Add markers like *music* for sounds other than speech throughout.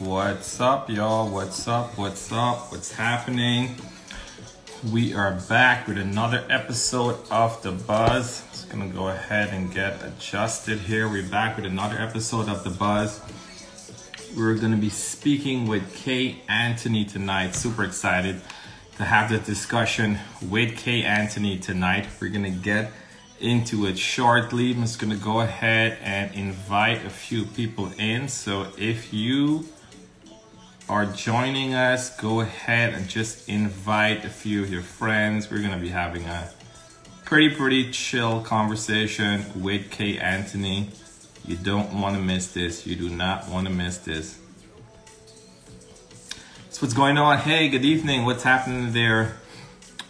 What's up, y'all? What's up? What's up? What's happening? We are back with another episode of The Buzz. Just gonna go ahead and get adjusted here. We're back with another episode of The Buzz. We're gonna be speaking with K-Anthony tonight. Super excited to have the discussion with K-Anthony tonight. We're gonna get into it shortly. I'm just gonna go ahead and invite a few people in. So if you are joining us, go ahead and just invite a few of your friends. We're going to be having a pretty, pretty chill conversation with K-Anthony. You don't want to miss this. You do not want to miss this. So, what's going on? Hey, good evening. What's happening there?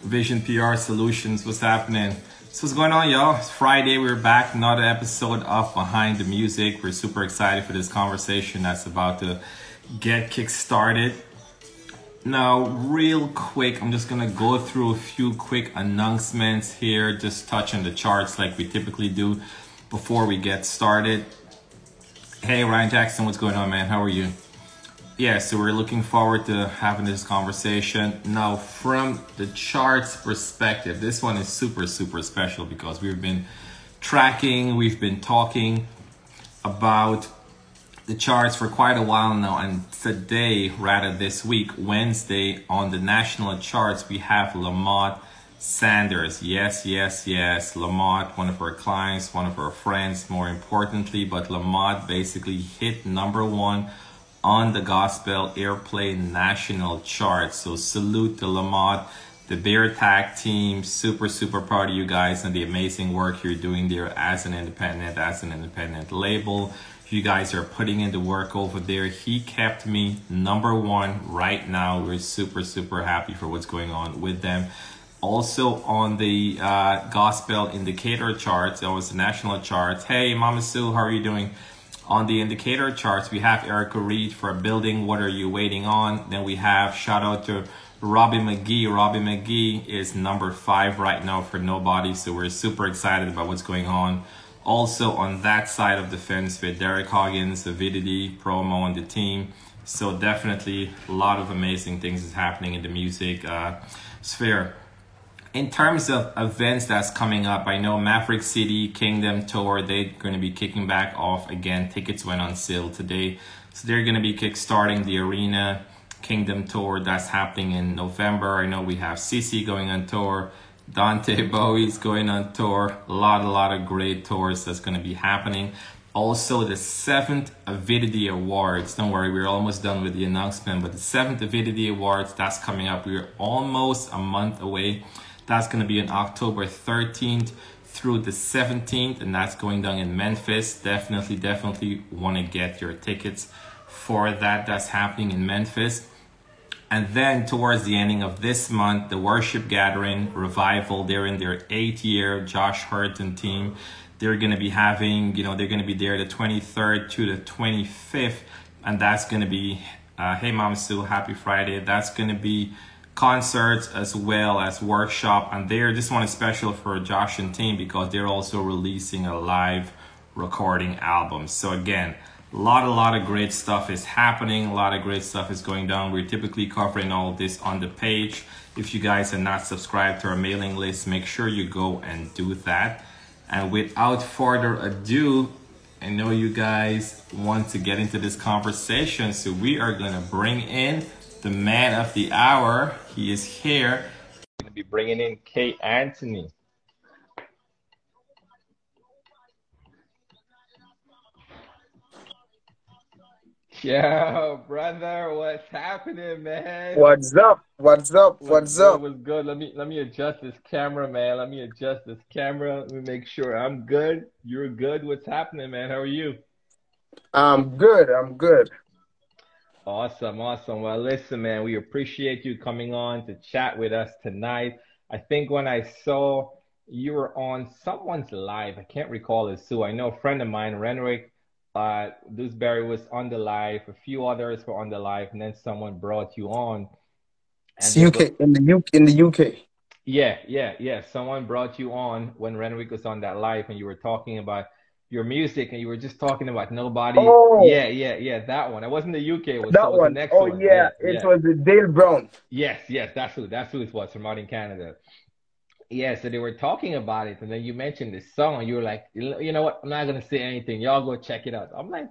Vision PR Solutions. What's happening? So, what's going on, y'all? It's Friday. We're back. Another episode of Behind the Music. We're super excited for this conversation that's about to get kick started. Now, real quick, I'm just gonna go through a few quick announcements here, just touching the charts like we typically do before we get started. Hey, Ryan Jackson, what's going on, man? How are you? Yeah, so we're looking forward to having this conversation. Now, from the charts perspective, this one is super, super special because we've been tracking, we've been talking about the charts for quite a while now and today rather this week wednesday on the national charts we have lamont sanders. Yes yes yes lamont one of our clients one of our friends more importantly but lamont basically hit number one on the gospel airplay national chart so salute to lamont the bear tag team super super proud of you guys and the amazing work you're doing there as an independent as an independent label you guys are putting in the work over there. He kept me number one right now. We're super, super happy for what's going on with them. Also on the uh, gospel indicator charts, it was the national charts. Hey, Mama Sue, how are you doing? On the indicator charts, we have Erica Reed for building. What are you waiting on? Then we have shout out to Robbie McGee. Robbie McGee is number five right now for nobody. So we're super excited about what's going on also on that side of the fence with Derek Hoggins, Avidity, promo, and the team. So definitely a lot of amazing things is happening in the music uh, sphere. In terms of events that's coming up, I know Maverick City Kingdom Tour, they're going to be kicking back off again. Tickets went on sale today. So they're going to be kickstarting the Arena Kingdom Tour that's happening in November. I know we have CeCe going on tour. Dante *laughs* Bowe's going on tour. A lot, a lot of great tours that's going to be happening. Also, the seventh Avidity Awards. Don't worry, we're almost done with the announcement, but the seventh Avidity Awards that's coming up. We're almost a month away. That's going to be on October 13th through the 17th, and that's going down in Memphis. Definitely, definitely want to get your tickets for that. That's happening in Memphis. And then towards the ending of this month, the Worship Gathering Revival, they're in their eighth year, Josh Hurt and team. They're going to be having, you know, they're going to be there the 23rd to the 25th. And that's going to be, uh, hey, Mom Sue, happy Friday. That's going to be concerts as well as workshop. And they're, this one is special for Josh and team because they're also releasing a live recording album. So again, a lot, a lot of great stuff is happening. A lot of great stuff is going down. We're typically covering all this on the page. If you guys are not subscribed to our mailing list, make sure you go and do that. And without further ado, I know you guys want to get into this conversation, so we are going to bring in the man of the hour. He is here. We're going to be bringing in K-Anthony. Yo, brother, what's happening, man? What's up? What's up? What's, what's up? What's good? Let me let me adjust this camera, man. Let me adjust this camera. Let me make sure I'm good. You're good. What's happening, man? How are you? I'm good. I'm good. Awesome, awesome. Well, listen, man, we appreciate you coming on to chat with us tonight. I think when I saw you were on someone's live, I can't recall it, Sue. I know a friend of mine, Renwick uh, Dewsbury was on the live, a few others were on the live, and then someone brought you on. It's UK in the UK in the UK. Yeah, yeah, yeah. Someone brought you on when Renwick was on that live, and you were talking about your music and you were just talking about nobody. Oh. Yeah, yeah, yeah, that one. It wasn't the UK. It was, That it was one. the next Oh one. yeah, it yeah. was Dale Brown. Yes, yes, that's who that's who it was from out in Canada. Yeah, so they were talking about it, and then you mentioned this song, you were like, you know what? I'm not gonna say anything. Y'all go check it out. I'm like,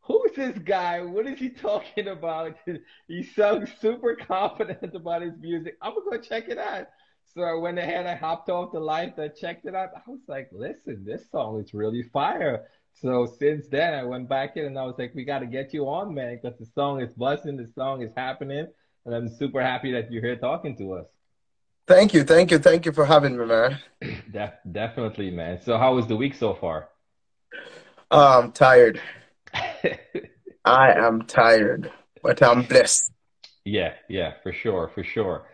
who's this guy? What is he *laughs* talking about? *laughs* He sounds super confident *laughs* about his music. I'm gonna go check it out. So I went ahead, I hopped off the live, I checked it out. I was like, listen, this song is really fire. So since then, I went back in and I was like, we got to get you on, man, because the song is buzzing, the song is happening, and I'm super happy that you're here talking to us. Thank you, thank you, thank you for having me, man. *clears throat* Def definitely, man. So how was the week so far? Oh, I'm tired. *laughs* I am tired, but I'm blessed. Yeah, yeah, for sure, for sure.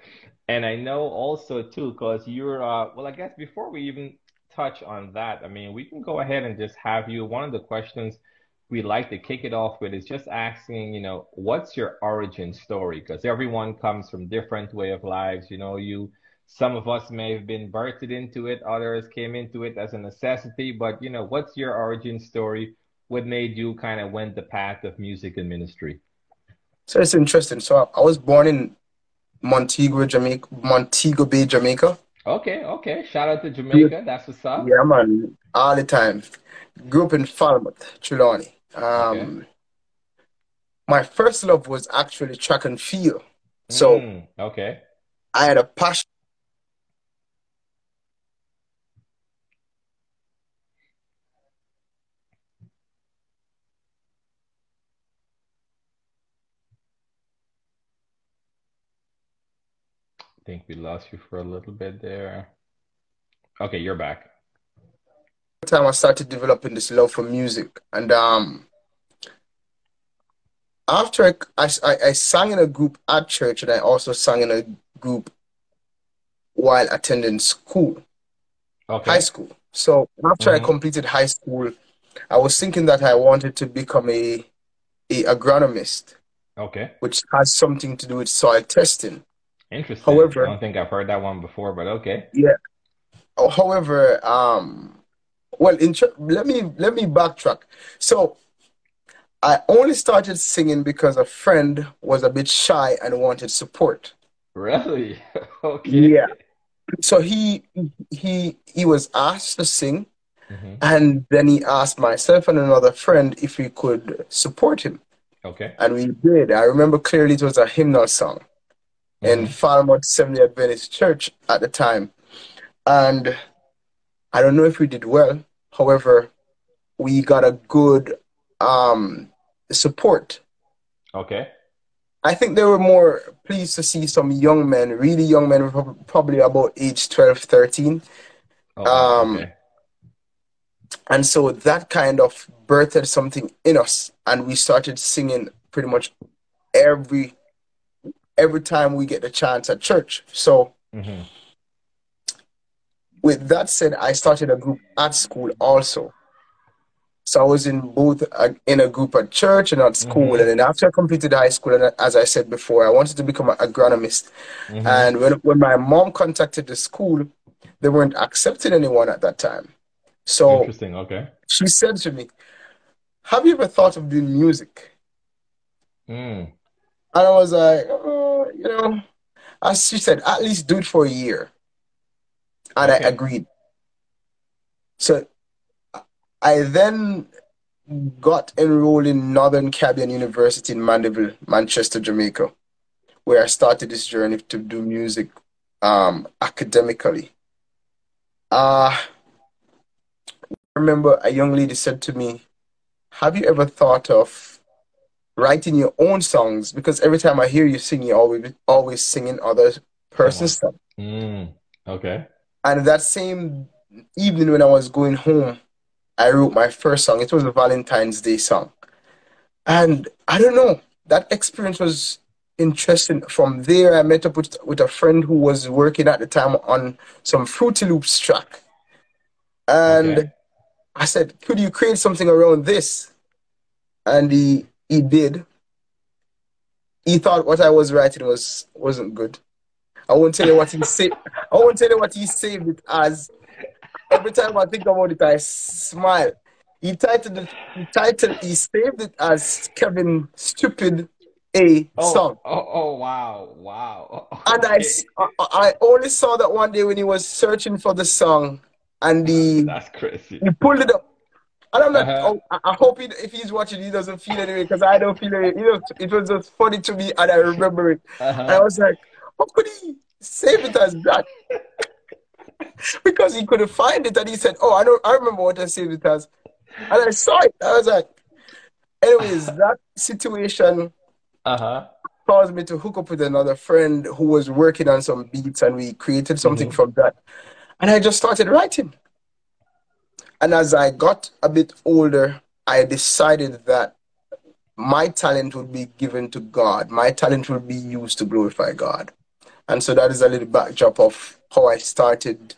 And I know also too, because you're uh well, I guess before we even touch on that, I mean, we can go ahead and just have you. One of the questions we like to kick it off with is just asking, you know, what's your origin story? Because everyone comes from different way of lives. You know, you some of us may have been birthed into it, others came into it as a necessity, but you know, what's your origin story? What made you kind of went the path of music and ministry? So it's interesting. So I was born in Montego, Jamaica, Montego Bay, Jamaica. Okay, okay. Shout out to Jamaica. That's what's up. Yeah, man, all the time. Grew up in Falmouth, Trelawny. Okay. Um, my first love was actually track and field. So Mm, okay. I had a passion. I think we lost you for a little bit there. Okay, you're back. Time I started developing this love for music, and um, after I, I, I sang in a group at church, and I also sang in a group while attending school, okay. high school. So after I hmm completed high school, I was thinking that I wanted to become a, a agronomist, Okay. which has something to do with soil testing. Interesting. I don't think I've heard that one before, but okay. yeah. However, um, well, in tr- let me let me backtrack. So I only started singing because a friend was a bit shy and wanted support. Really? *laughs* Okay. Yeah. So he he he was asked to sing, hmm and then he asked myself and another friend if we could support him, Okay. and we did. I remember clearly it was a hymnal song in hmm Falmouth Seventh Adventist Church at the time, and I don't know if we did well. However, we got a good um support. Okay. I think they were more pleased to see some young men, really young men, probably about age 12, 13. Oh. Um, Okay. and so that kind of birthed something in us, and we started singing pretty much every every time we get the chance at church. So hmm with that said, I started a group at school also. So I was in both a, in a group at church and at school. hmm And then after I completed high school, and as I said before, I wanted to become an agronomist. hmm And when when my mom contacted the school, they weren't accepting anyone at that time. So Interesting. Okay. she said to me, "Have you ever thought of doing music?" Mm. And I was like, oh, you know, as she said, at least do it for a year. And I agreed. So I then got enrolled in Northern Caribbean University in Mandeville, Manchester, Jamaica, where I started this journey to do music um, academically. Uh, I remember a young lady said to me, Have you ever thought of writing your own songs? Because every time I hear you sing, you're always, always singing other person's stuff. Mm. Okay. And that same evening when I was going home, I wrote my first song. It was a Valentine's Day song. And I don't know, that experience was interesting. From there, I met up with, with a friend who was working at the time on some Fruity Loops track. And Okay. I said, Could you create something around this? And he, he did. He thought what I was writing was, wasn't good. I won't tell you what he *laughs* said. I won't tell you what he saved it as. Every time I think about it, I smile. he titled it, he titled he saved it as Kevin Stupid A oh, song. Oh, oh wow, wow. Okay. And I, I only saw that one day when he was searching for the song, and he that's crazy. He pulled it up. And I'm like, Uh-huh. Oh, I hope if he's watching, he doesn't feel anyway because I don't feel it. You know, it was just funny to me, and I remember it. Uh-huh. And I was like, how could he save it as that? *laughs* because he couldn't find it, and he said, "Oh, I don't. I remember what I saved it as." And I saw it. I was like, anyways, *laughs* that situation uh-huh. caused me to hook up with another friend who was working on some beats, and we created something mm-hmm. from that. And I just started writing. And as I got a bit older, I decided that my talent would be given to God. My talent would be used to glorify God. And so that is a little backdrop of how I started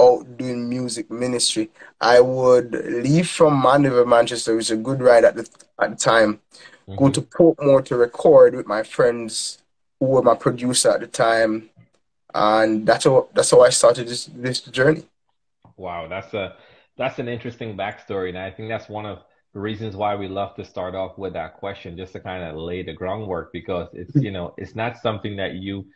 out doing music ministry. I would leave from Mandeville, Manchester, which was a good ride at the at the time, mm-hmm. go to Portmore to record with my friends who were my producer at the time, and that's how that's how I started this this journey. Wow, that's a that's an interesting backstory, and I think that's one of the reasons why we love to start off with that question, just to kind of lay the groundwork, because it's you know it's not something that you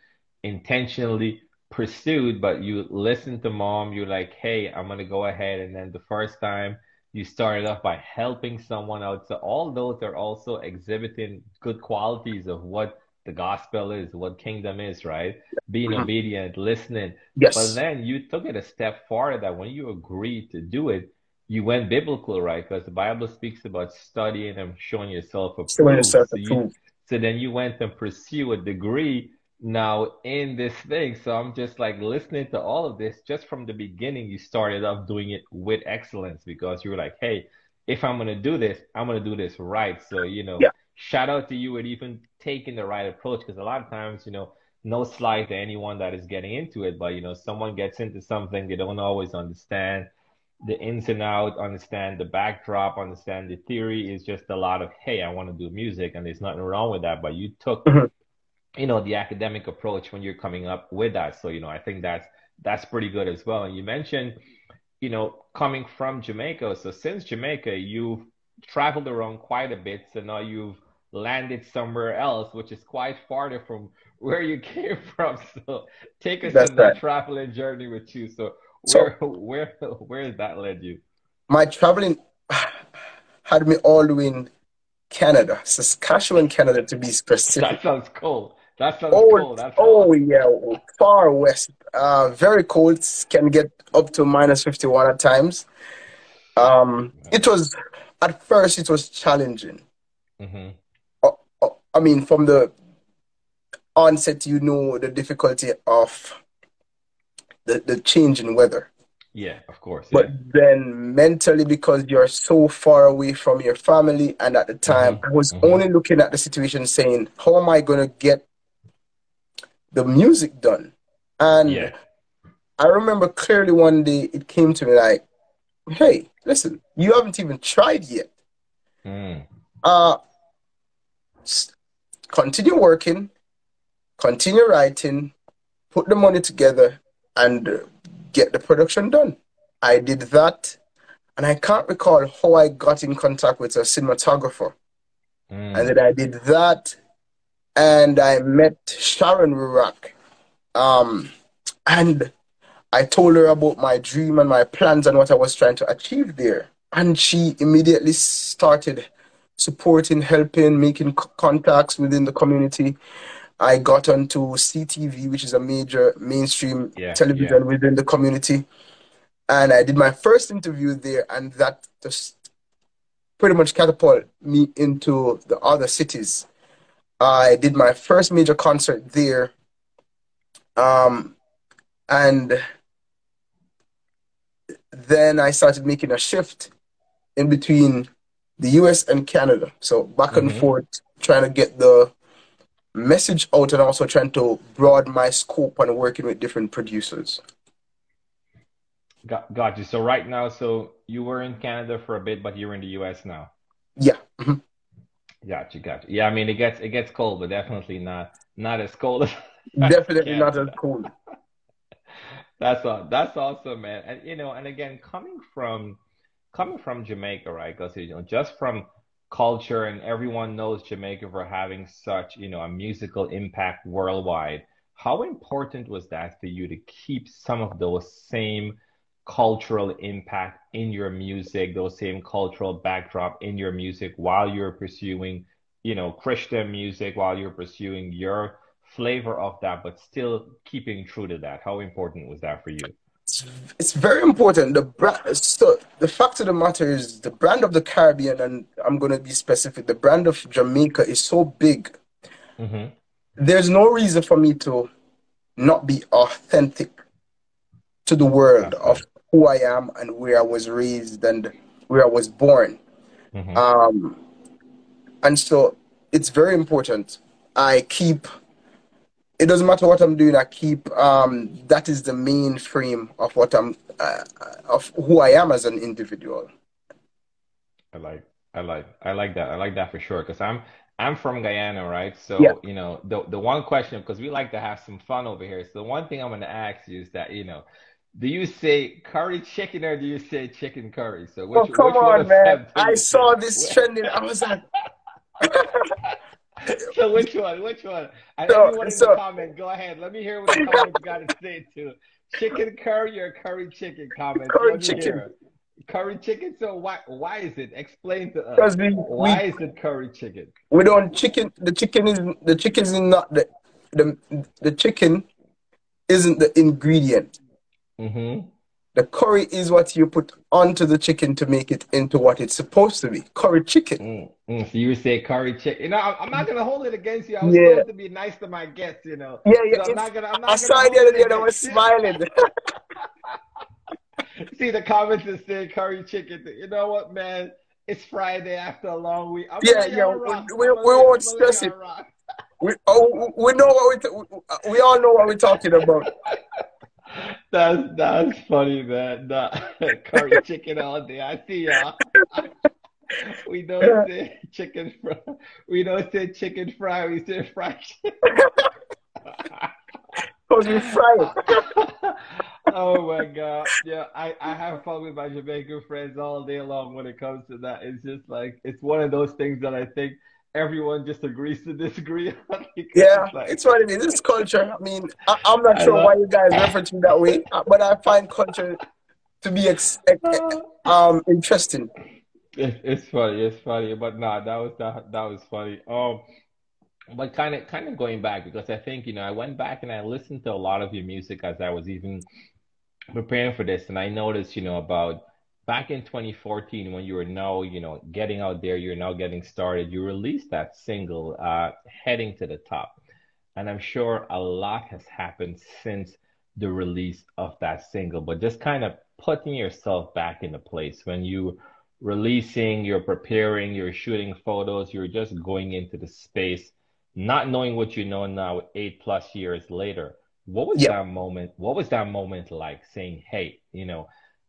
intentionally pursued, but you listened to mom, you're like, hey, I'm gonna go ahead. And then the first time you started off by helping someone out. So all those are also exhibiting good qualities of what the gospel is, what kingdom is, right? Being mm-hmm. obedient, listening. Yes. But then you took it a step farther that when you agreed to do it, you went biblical, right? Because the Bible speaks about studying and showing yourself approved. Showing yourself so, you, so then you went and pursue a degree now in this thing. So I'm just like listening to all of this just from the beginning. You started off doing it with excellence because you were like, hey, if I'm gonna do this, I'm gonna do this right. So you know, yeah. Shout out to you and even taking the right approach because a lot of times, you know, no slight to anyone that is getting into it, but you know, someone gets into something they don't always understand. The ins and outs, understand the backdrop, understand the theory is just a lot of, hey, I want to do music and there's nothing wrong with that. But you took mm-hmm. you know the academic approach when you're coming up with that. So you know i think that's that's pretty good as well. And you mentioned you know coming from jamaica. So since jamaica you've traveled around quite a bit. So now you've landed somewhere else which is quite farther from where you *laughs* came from so take us that's on that traveling journey with you so where so, *laughs* where where has that led you my traveling *sighs* had me all the way in Canada, Saskatchewan, Canada, to be *laughs* specific. That sounds cold. That sounds oh, cool. That's oh yeah, far west. Uh, very cold. Can get up to minus fifty one at times. Um, it was at first it was challenging. Mm-hmm. I mean, from the onset, you know the difficulty of the the change in weather. Yeah, of course. But yeah. then mentally, because you're so far away from your family, and at the time, mm-hmm. I was mm-hmm. only looking at the situation saying, How am I going to get the music done. And yeah. I remember clearly one day it came to me like, hey, listen, you haven't even tried yet. Mm. Uh, continue working, continue writing, put the money together, and get the production done. I did that, and I can't recall how I got in contact with a cinematographer. Mm. And then I did that, and I met Sharon Rurak. Um, and I told her about my dream and my plans and what I was trying to achieve there. And she immediately started supporting, helping, making contacts within the community. I got onto CTV, which is a major mainstream yeah, television yeah. within the community. And I did my first interview there, and that just pretty much catapulted me into the other cities I did my first major concert there. Um, and then I started making a shift in between the US and Canada. So back mm-hmm. and forth, trying to get the message out and also trying to broaden my scope and working with different producers. Got, got you. So right now, so you were in Canada for a bit, but you're in the US now. Yeah. Mm-hmm. Gotcha, gotcha. Yeah, I mean it gets it gets cold, but definitely not not as cold as *laughs* definitely not as cold. *laughs* that's all. That's awesome, man. And you know, and again, coming from coming from Jamaica, right? Because you know, just from culture, and everyone knows Jamaica for having such you know a musical impact worldwide. How important was that for you to keep some of those same cultural impact in your music, those same cultural backdrop in your music while you're pursuing, you know, Christian music, while you're pursuing your flavor of that, but still keeping true to that? How important was that for you? It's very important. The brand, so the fact of the matter is, the brand of the Caribbean, and I'm going to be specific. The brand of Jamaica is so big. Mm-hmm. There's no reason for me to not be authentic to the world of who I am and where I was raised and where I was born. Mm-hmm. Um, and so it's very important. I keep it doesn't matter what I'm doing. I keep um, that is the main frame of what I'm uh, of who I am as an individual. I like, I like, I like that. I like that for sure because I'm I'm from Guyana, right? So yeah. you know the the one question because we like to have some fun over here. So the one thing I'm going to ask you is that you know. Do you say curry chicken or do you say chicken curry? So which, oh, come which on, man! I saw this trending. I was like, *laughs* *laughs* so which one? Which one? I know you want to comment. Go ahead. Let me hear what the comments got to say too. Chicken curry or curry chicken comment. Curry chicken. Hear. Curry chicken. So why why is it? Explain to us. We, why we, is it curry chicken? We don't chicken. The chicken is the chicken is not the the the chicken isn't the ingredient. Mm-hmm. The curry is what you put onto the chicken to make it into what it's supposed to be. Curry chicken. Mm, mm, so you say curry chicken. You know, I'm not gonna hold it against you. I was yeah. supposed to be nice to my guests, you know. Yeah, yeah. So I'm not gonna. I'm not I saw the other day and I was smiling. *laughs* See the comments that say curry chicken. You know what, man? It's Friday after a long week. I'm yeah, yeah. We, we, we won't stress it. We, oh, we know what we, we all know what we're talking about. *laughs* That's that's funny, man. That *laughs* curry *laughs* chicken all day. I see y'all. *laughs* we don't say chicken fry. We don't say chicken fry. We say fried Cause we fry it. oh my god. Yeah, I, I have fun with my Jamaican friends all day long when it comes to that. It's just like it's one of those things that I think everyone just agrees to disagree *laughs* on. yeah, like, it's what it is. It's culture. I mean, I, am not sure love, why you guys refer to that way, uh, but I find culture to be ex- um interesting. it's funny. It's funny, but nah, that was that that was funny. Um, but kind of kind of going back because I think you know I went back and I listened to a lot of your music as I was even preparing for this, and I noticed you know about back in 2014 when you were now you know getting out there you're now getting started you released that single uh, heading to the top. And i'm sure a lot has happened since the release of that single but just kind of putting yourself back into place. When you releasing you're preparing you're shooting photos you're just going into the space not knowing what you know now eight plus years later. What was that moment what was that moment like? Saying hey you know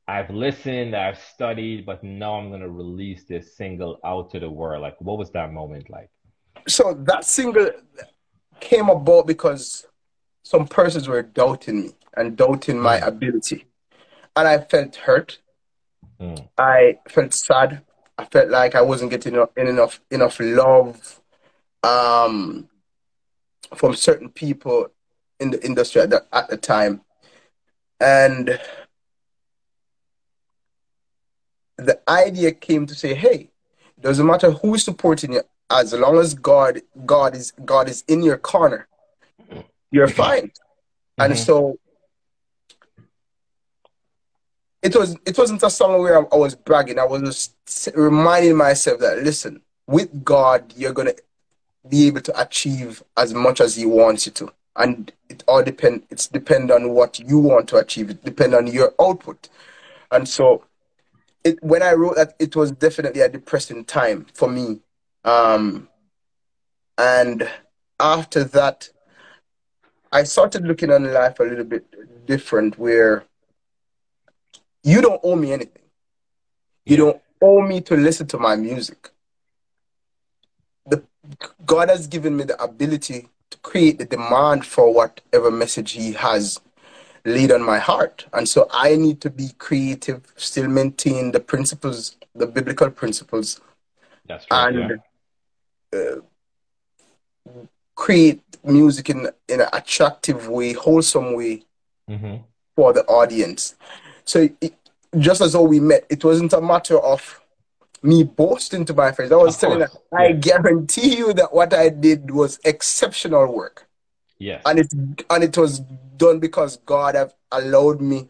I've listened, I've studied, but now I'm going to release this single out to the world. Like, what was that moment like? So that single came about because some persons were doubting me and doubting my mm. ability. And I felt hurt. Mm. I felt sad. I felt like I wasn't getting enough enough love um, from certain people in the industry at the, at the time. And the idea came to say, hey, doesn't matter who's supporting you, as long as God, God is God is in your corner, you're fine. Mm-hmm. And so it was it wasn't a song where I, I was bragging. I was just reminding myself that listen, with God, you're gonna be able to achieve as much as He wants you to, and it all depend. It's depend on what you want to achieve. It depend on your output, and so it, when I wrote that, it was definitely a depressing time for me. Um, and after that, I started looking on life a little bit different where you don't owe me anything. You don't owe me to listen to my music. The, God has given me the ability to create the demand for whatever message He has laid on my heart. And so I need to be creative, still maintain the principles, the biblical principles. That's right. And yeah. uh, create music in, in an attractive way, wholesome way mm-hmm. for the audience. So it, just as though we met, it wasn't a matter of me boasting to my friends. I was telling them, I guarantee you that what I did was exceptional work. Yes. And it and it was done because God have allowed me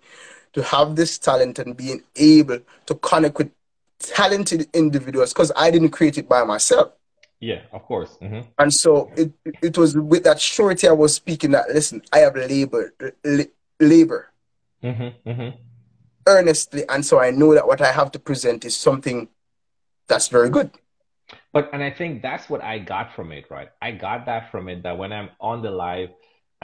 to have this talent and being able to connect with talented individuals because I didn't create it by myself. Yeah, of course. Mm-hmm. And so it it was with that surety I was speaking that listen, I have labor labor mm-hmm. Mm-hmm. earnestly, and so I know that what I have to present is something that's very good. But and I think that's what I got from it, right? I got that from it that when I'm on the live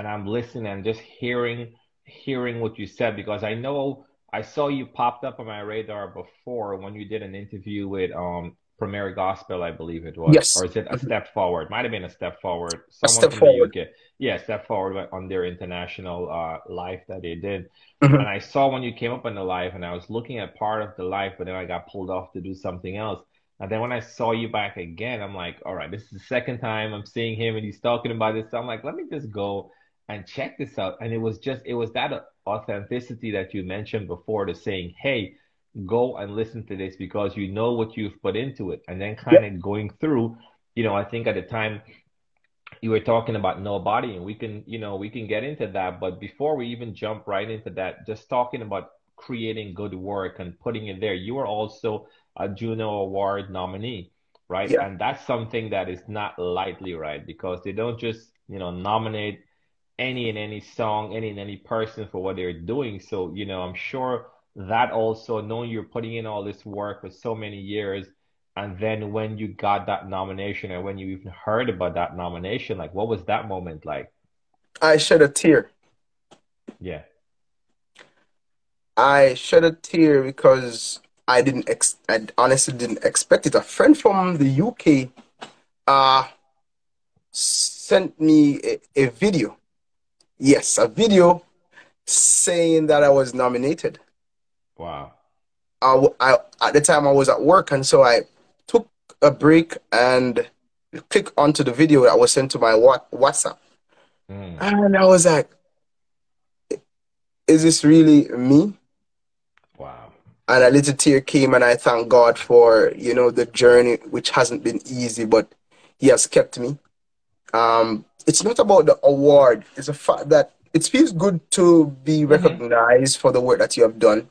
and I'm listening and just hearing hearing what you said because I know I saw you popped up on my radar before when you did an interview with um Premier Gospel, I believe it was. Yes. Or is it a step forward? Might have been a step forward. Someone a step forward. UK. Yeah, step forward on their international uh, live that they did. Mm-hmm. And I saw when you came up on the live and I was looking at part of the live, but then I got pulled off to do something else. And then when I saw you back again, I'm like, all right, this is the second time I'm seeing him and he's talking about this. So I'm like, let me just go and check this out. And it was just, it was that authenticity that you mentioned before to saying, hey, go and listen to this because you know what you've put into it. And then kind of going through, you know, I think at the time you were talking about nobody and we can, you know, we can get into that. But before we even jump right into that, just talking about creating good work and putting it there, you were also a Juno Award nominee, right? Yeah. And that's something that is not lightly, right? Because they don't just, you know, nominate any and any song, any and any person for what they're doing. So, you know, I'm sure that also knowing you're putting in all this work for so many years, and then when you got that nomination and when you even heard about that nomination, like what was that moment like? I shed a tear. Yeah. I shed a tear because I didn't ex- I honestly didn't expect it. A friend from the UK uh sent me a, a video. Yes, a video saying that I was nominated. Wow. I, I, at the time I was at work, and so I took a break and clicked onto the video that was sent to my WhatsApp. Mm. And I was like, is this really me? Wow. And a little tear came, and I thank God for, you know, the journey, which hasn't been easy, but He has kept me. Um, it's not about the award, it's a fact that it feels good to be mm-hmm. recognized mm-hmm. for the work that you have done.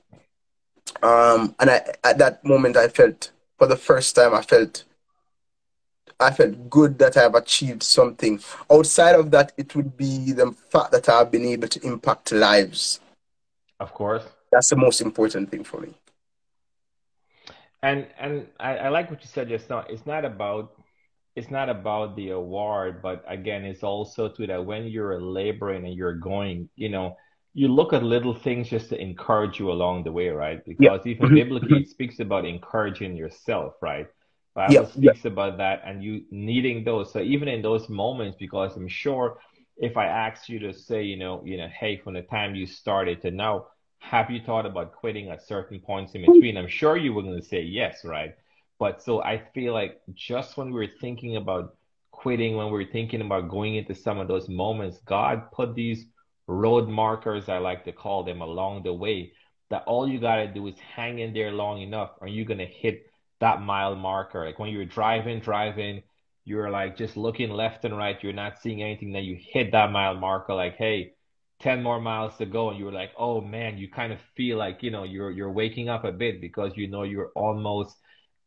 Um, and I, at that moment, I felt, for the first time, I felt, I felt good that I have achieved something. Outside of that, it would be the fact that I have been able to impact lives. Of course, that's the most important thing for me. And and I, I like what you said just now. It's not about it's not about the award, but again, it's also to that when you're laboring and you're going, you know, you look at little things just to encourage you along the way, right? Because even mm-hmm. biblically, it speaks about encouraging yourself, right? Bible yeah, speaks yeah. about that and you needing those. So even in those moments, because I'm sure if I asked you to say, you know, you know, hey, from the time you started to now, have you thought about quitting at certain points in between? I'm sure you were going to say yes, right? But so I feel like just when we are thinking about quitting, when we are thinking about going into some of those moments, God put these road markers, I like to call them, along the way. That all you got to do is hang in there long enough, or you're going to hit that mile marker. Like when you're driving, driving, you're like just looking left and right, you're not seeing anything, then you hit that mile marker, like, hey, 10 more miles to go and you were like oh man you kind of feel like you know you're you're waking up a bit because you know you're almost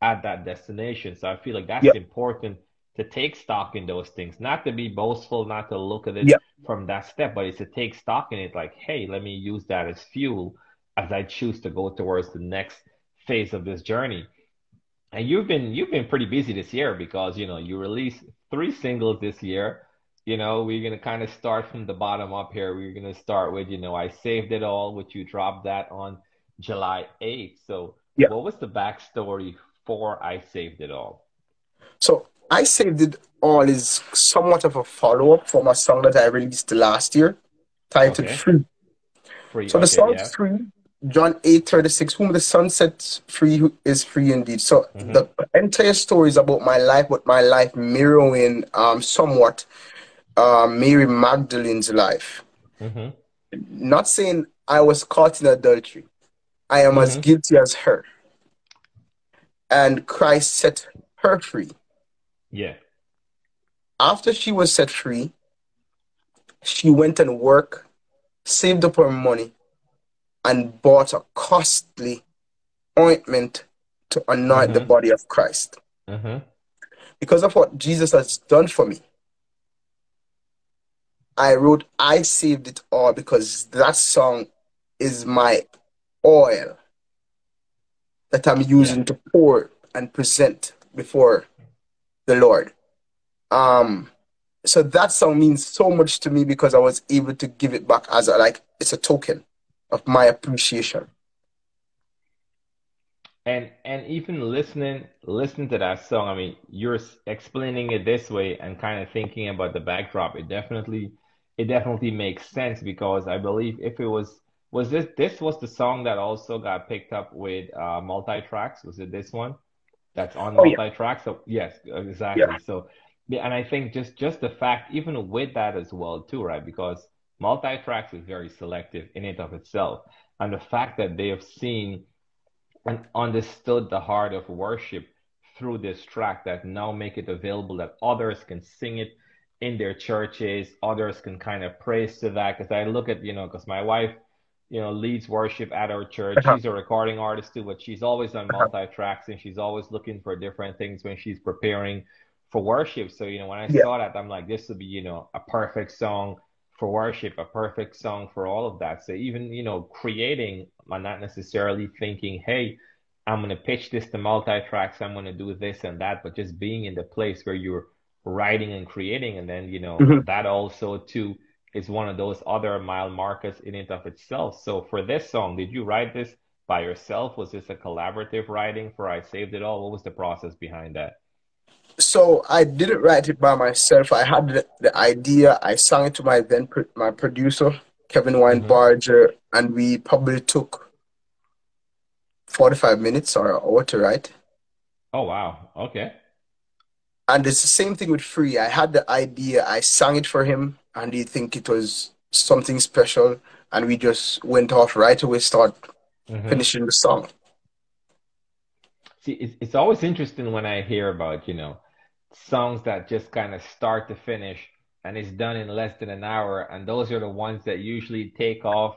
at that destination so i feel like that's yep. important to take stock in those things, not to be boastful, not to look at it yep. from that step, but it's to take stock in it like, hey, let me use that as fuel as I choose to go towards the next phase of this journey. And you've been you've been pretty busy this year because you know you released three singles this year. You know, we're gonna kind of start from the bottom up here. We're gonna start with, you know, I saved it all, which you dropped that on July 8th. So what was the backstory for I Saved It All? So I Saved It All is somewhat of a follow up from a song that I released last year titled okay. Free. Free. So the song yeah. free, John 8 36, whom the Son sets free is free indeed. So mm-hmm. the entire story is about my life, but my life mirroring um, somewhat uh, Mary Magdalene's life. Mm-hmm. Not saying I was caught in adultery, I am mm-hmm. as guilty as her. And Christ set her free. Yeah. After she was set free, she went and worked, saved up her money, and bought a costly ointment to anoint mm-hmm. the body of Christ. Mm-hmm. Because of what Jesus has done for me, I wrote I Saved It All because that song is my oil that I'm using yeah. to pour and present before the Lord. Um, so that song means so much to me because I was able to give it back as a, like it's a token of my appreciation. And and even listening listening to that song, I mean, you're explaining it this way and kind of thinking about the backdrop. It definitely it definitely makes sense because I believe if it was was this this was the song that also got picked up with uh, multi tracks. Was it this one that's on oh, multi tracks? Yeah. So yes, exactly. Yeah. So yeah, and I think just just the fact even with that as well too, right? Because multi-tracks is very selective in and of itself. And the fact that they have seen and understood the heart of worship through this track that now make it available that others can sing it in their churches, others can kind of praise to that. Because I look at, you know, because my wife, you know, leads worship at our church. Uh-huh. She's a recording artist too, but she's always on uh-huh. multi tracks and she's always looking for different things when she's preparing for worship. So, you know, when I yeah. saw that, I'm like, this would be, you know, a perfect song for worship, a perfect song for all of that. So even, you know, creating, I'm not necessarily thinking, hey, I'm going to pitch this to multi-tracks, I'm going to do this and that, but just being in the place where you're writing and creating. And then, you know, mm-hmm. that also too is one of those other mile markers in and of itself. So for this song, did you write this by yourself? Was this a collaborative writing for I Saved It All? What was the process behind that? so I didn't write it by myself. I had the, the idea. I sang it to my then my producer Kevin Weinbarger, mm-hmm. and we probably took forty five minutes or an hour to write. Oh wow! Okay. And it's the same thing with Free. I had the idea. I sang it for him, and he think it was something special, and we just went off right away. Start mm-hmm. finishing the song. See, it's, it's always interesting when I hear about you know songs that just kind of start to finish and it's done in less than an hour and those are the ones that usually take off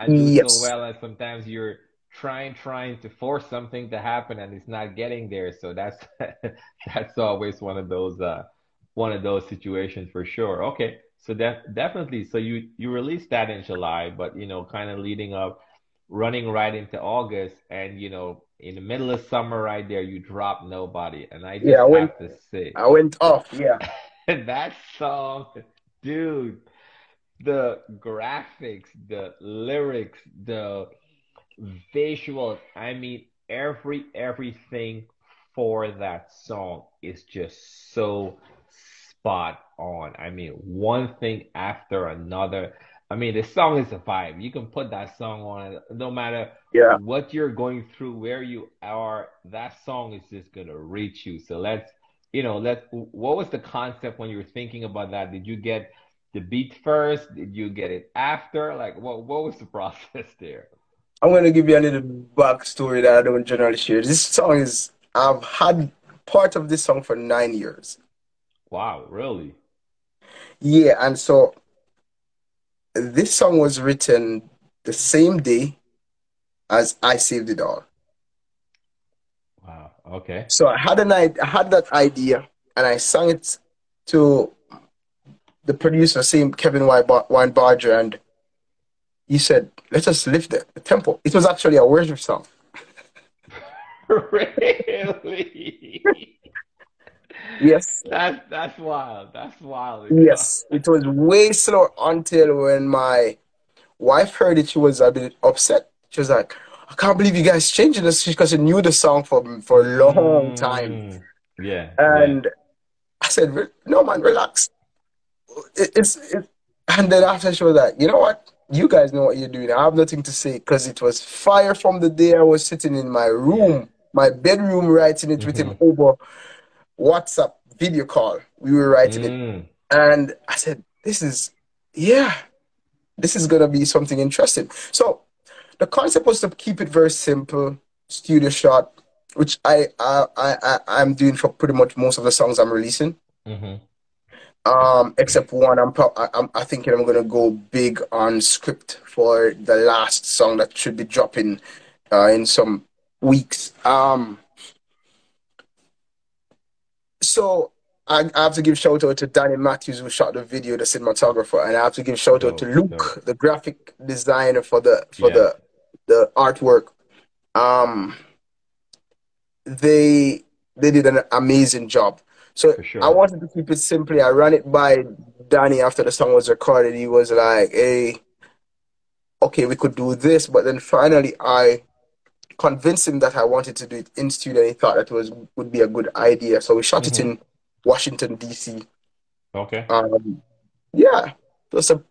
and do yes. so well and sometimes you're trying trying to force something to happen and it's not getting there so that's *laughs* that's always one of those uh one of those situations for sure okay so def- definitely so you you released that in july but you know kind of leading up running right into august and you know in the middle of summer right there, you drop nobody. And I just yeah, I went, have to say I went off, yeah. *laughs* that song, dude, the graphics, the lyrics, the visuals, I mean every everything for that song is just so spot on. I mean, one thing after another. I mean, the song is a vibe. You can put that song on no matter yeah. what you're going through, where you are. That song is just gonna reach you. So let's, you know, let. What was the concept when you were thinking about that? Did you get the beat first? Did you get it after? Like, what what was the *laughs* process there? I'm gonna give you a little backstory that I don't generally share. This song is I've had part of this song for nine years. Wow, really? Yeah, and so this song was written the same day as I Saved It All. Wow. Okay. So I had an I had that idea and I sang it to the producer, same Kevin Weinbarger, and he said, "Let us lift the, the tempo." It was actually a worship song. *laughs* really? *laughs* Yes. That's that's wild. That's wild. Yes. It was way slow until when my wife heard it, she was a bit upset. She was like, I can't believe you guys changing this because she knew the song for for a long mm. time. Yeah. And yeah. I said, No man, relax. It, it's it, and then after she was like, you know what? you guys know what you're doing. I have nothing to say because it was fire from the day I was sitting in my room, my bedroom, writing it with him Mm-hmm. over WhatsApp video call. We were writing it. Mm. And I said, this is, yeah, this is going to be something interesting. So the concept was to keep it very simple, studio shot, which I, I, I, I, I'm doing for pretty much most of the songs I'm releasing. Mhm. Um, except one, I'm, pro- I'm, I thinking I'm gonna go big on script for the last song that should be dropping uh, in some weeks. Um, so I, I have to give shout out to Danny Matthews who shot the video, the cinematographer, and I have to give shout out to Luke, dope. the graphic designer for the for Yeah. the the artwork. Um, they they did an amazing job. So sure. I wanted to keep it simply. I ran it by Danny after the song was recorded. He was like, "Hey, okay, we could do this," but then finally I convinced him that I wanted to do it in studio. And he thought that was would be a good idea. So we shot it in Washington D.C. Okay. Um, yeah, just a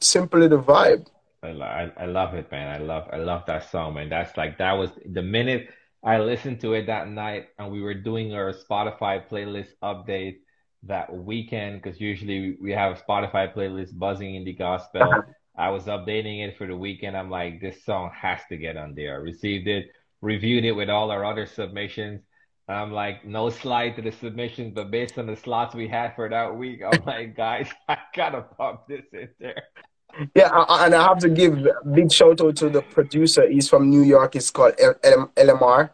simply the vibe. I, I I love it, man. I love I love that song, man. That's like that was the minute I listened to it that night, and we were doing our Spotify playlist update that weekend because usually we have a Spotify playlist buzzing in the gospel. I was updating it for the weekend. I'm like, this song has to get on there. I received it, reviewed it with all our other submissions. I'm like, no slide to the submissions, but based on the slots we had for that week, I'm *laughs* like, guys, *laughs* I gotta pop this in there. Yeah, and I have to give a big shout out to the producer. He's from New York. He's called LMR.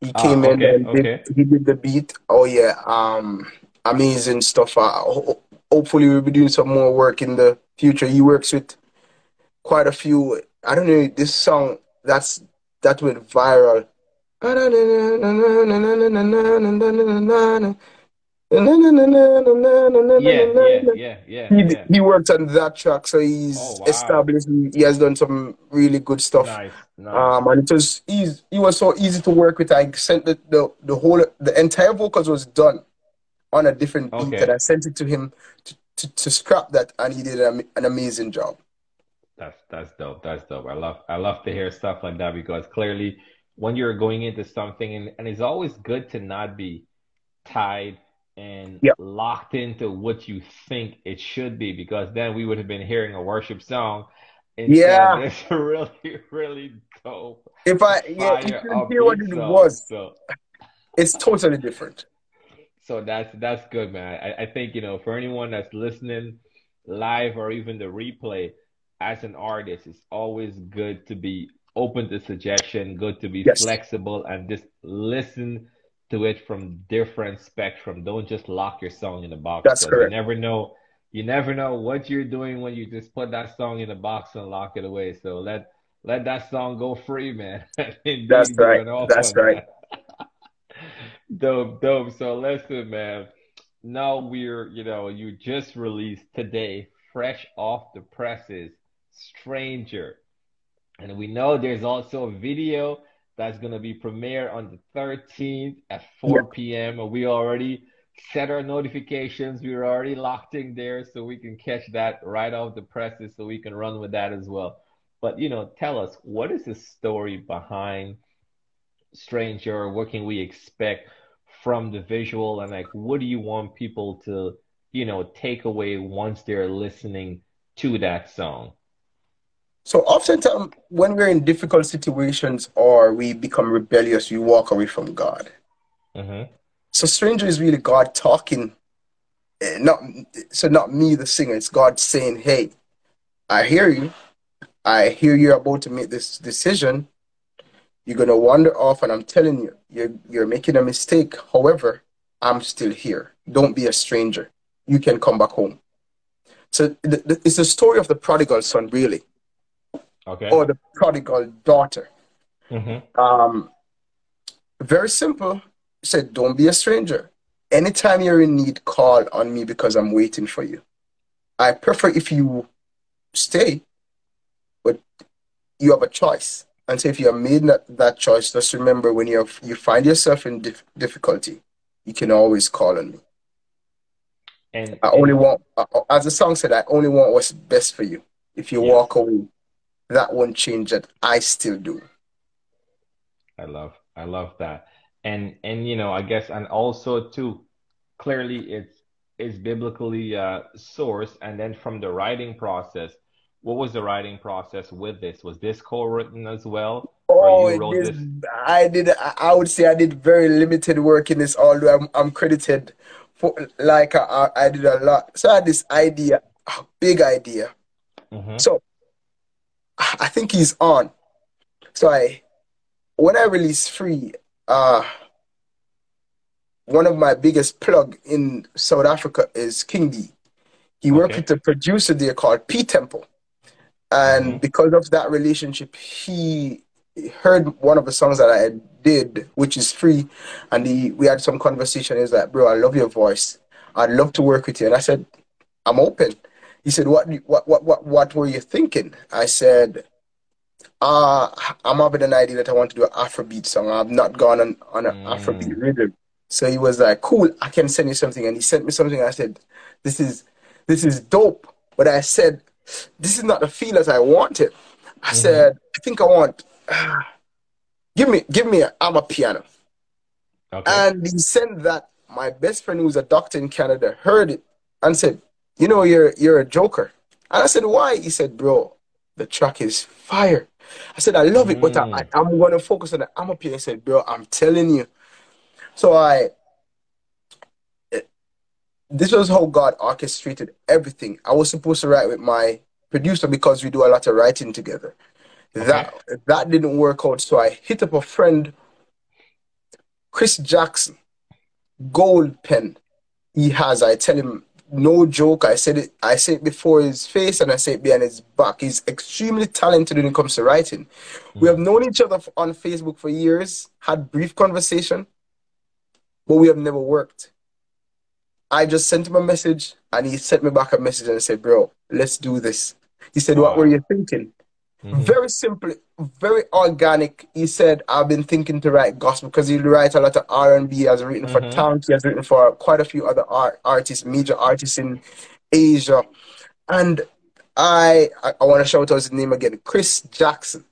He Ah, came in okay, and did, okay. he did the beat. Oh yeah, um, amazing stuff. Uh, ho- hopefully, we'll be doing some more work in the future. He works with quite a few. I don't know this song that's that went viral. Yeah, yeah, yeah, He, yeah. he worked on that track, so he's Oh, wow. established. He, has done some really good stuff. Nice, nice. Um, and it was easy. He was so easy to work with. I sent the, the, the whole the entire vocals was done on a different beat, Okay. and I sent it to him to, to, to scrap that, and he did an, an amazing job. That's that's dope. That's dope. I love I love to hear stuff like that because clearly when you're going into something and, and it's always good to not be tied and Yep. locked into what you think it should be because then we would have been hearing a worship song Yeah. *laughs* this really, really dope If I yeah, you couldn't hear what it song. was. So It's totally different. So that's that's good, man. I, I think, you know, for anyone that's listening live or even the replay, as an artist, it's always good to be open to suggestion, good to be Yes. flexible and just listen to it from different spectrum. Don't just lock your song in a box. That's correct. You never know you never know what you're doing when you just put that song in a box and lock it away. So let let that song go free, man. *laughs* That's right. That's on right. *laughs* Dope, dope. So listen, man. Now we're, you know, you just released today, fresh off the presses, Stranger. And we know there's also a video that's going to be premiere on the 13th at 4 p.m. We already set our notifications. We are already locked in there so we can catch that right off the presses so we can run with that as well. But, you know, tell us, what is the story behind Stranger? What can we expect from the visual? And like, what do you want people to, you know, take away once they're listening to that song? So oftentimes when we're in difficult situations or we become rebellious, we walk away from God. Mm-hmm. So stranger is really God talking. eh, Not so not me the singer. It's God saying, "Hey, I hear you. I hear you're about to make this decision. You're gonna wander off, and I'm telling you, you're you're making a mistake. However, I'm still here. Don't be a stranger. You can come back home." So the, the, it's the story of the prodigal son, really, Okay. or the prodigal daughter. Mm-hmm. Um, very simple. He said, Don't be a stranger. Anytime you're in need, call on me because I'm waiting for you. I prefer if you stay, but you have a choice. And so if you have made that, that choice, just remember when you have, you find yourself in dif- difficulty, you can always call on me. And I only want, as the song said, I only want what's best for you. If you Yes. walk away, that won't change that I still do. I love, I love that. And, and, you know, I guess, and also too, clearly it's, it's biblically uh, sourced. And then from the writing process, what was the writing process with this? Was this co-written as well? Oh? I did. I would say I did very limited work in this, although I'm, I'm credited for like I, I did a lot. So I had this idea, a big idea. Mm-hmm. So I think he's on. So I, when I release free, uh, one of my biggest plug in South Africa is King D. He okay. worked with a producer there called P Temple. And mm-hmm. because of that relationship, he heard one of the songs that I did, which is free, and he, we had some conversation. He's like, "Bro, I love your voice. I'd love to work with you." And I said, "I'm open." He said, "What, what, what, what, what were you thinking?" I said, "Uh, I'm having an idea that I want to do an Afrobeat song. I've not gone on on an mm. Afrobeat rhythm." So he was like, "Cool, I can send you something." And he sent me something. I said, "This is, this is dope." But I said, "This is not the feel as I wanted." I mm-hmm. said, "I think I want." *sighs* give me give me I'm a amapiano. Okay. And he sent that my best friend who's a doctor in Canada heard it and said, You know, you're you're a joker. And I said, Why? He said, Bro, the track is fire. I said, I love it, mm. but I, I, am gonna focus on the amapiano. He said, Bro, I'm telling you. So I this was how God orchestrated everything. I was supposed to write with my producer because we do a lot of writing together. Okay. That that didn't work out, so I hit up a friend, Chris Jackson, gold pen. He has. I tell him no joke. I said it. I said it before his face, and I say it behind his back. He's extremely talented when it comes to writing. Mm. We have known each other on Facebook for years, had brief conversation, but we have never worked. I just sent him a message, and he sent me back a message and said, "Bro, let's do this." He said, wow. "What were you thinking?" Mm-hmm. Very simple, very organic. He said, "I've been thinking to write gospel because he writes a lot of R and B. Has written for mm-hmm. He has written for quite a few other art, artists, major artists in Asia." And I, I, I want to shout out his name again, Chris Jackson.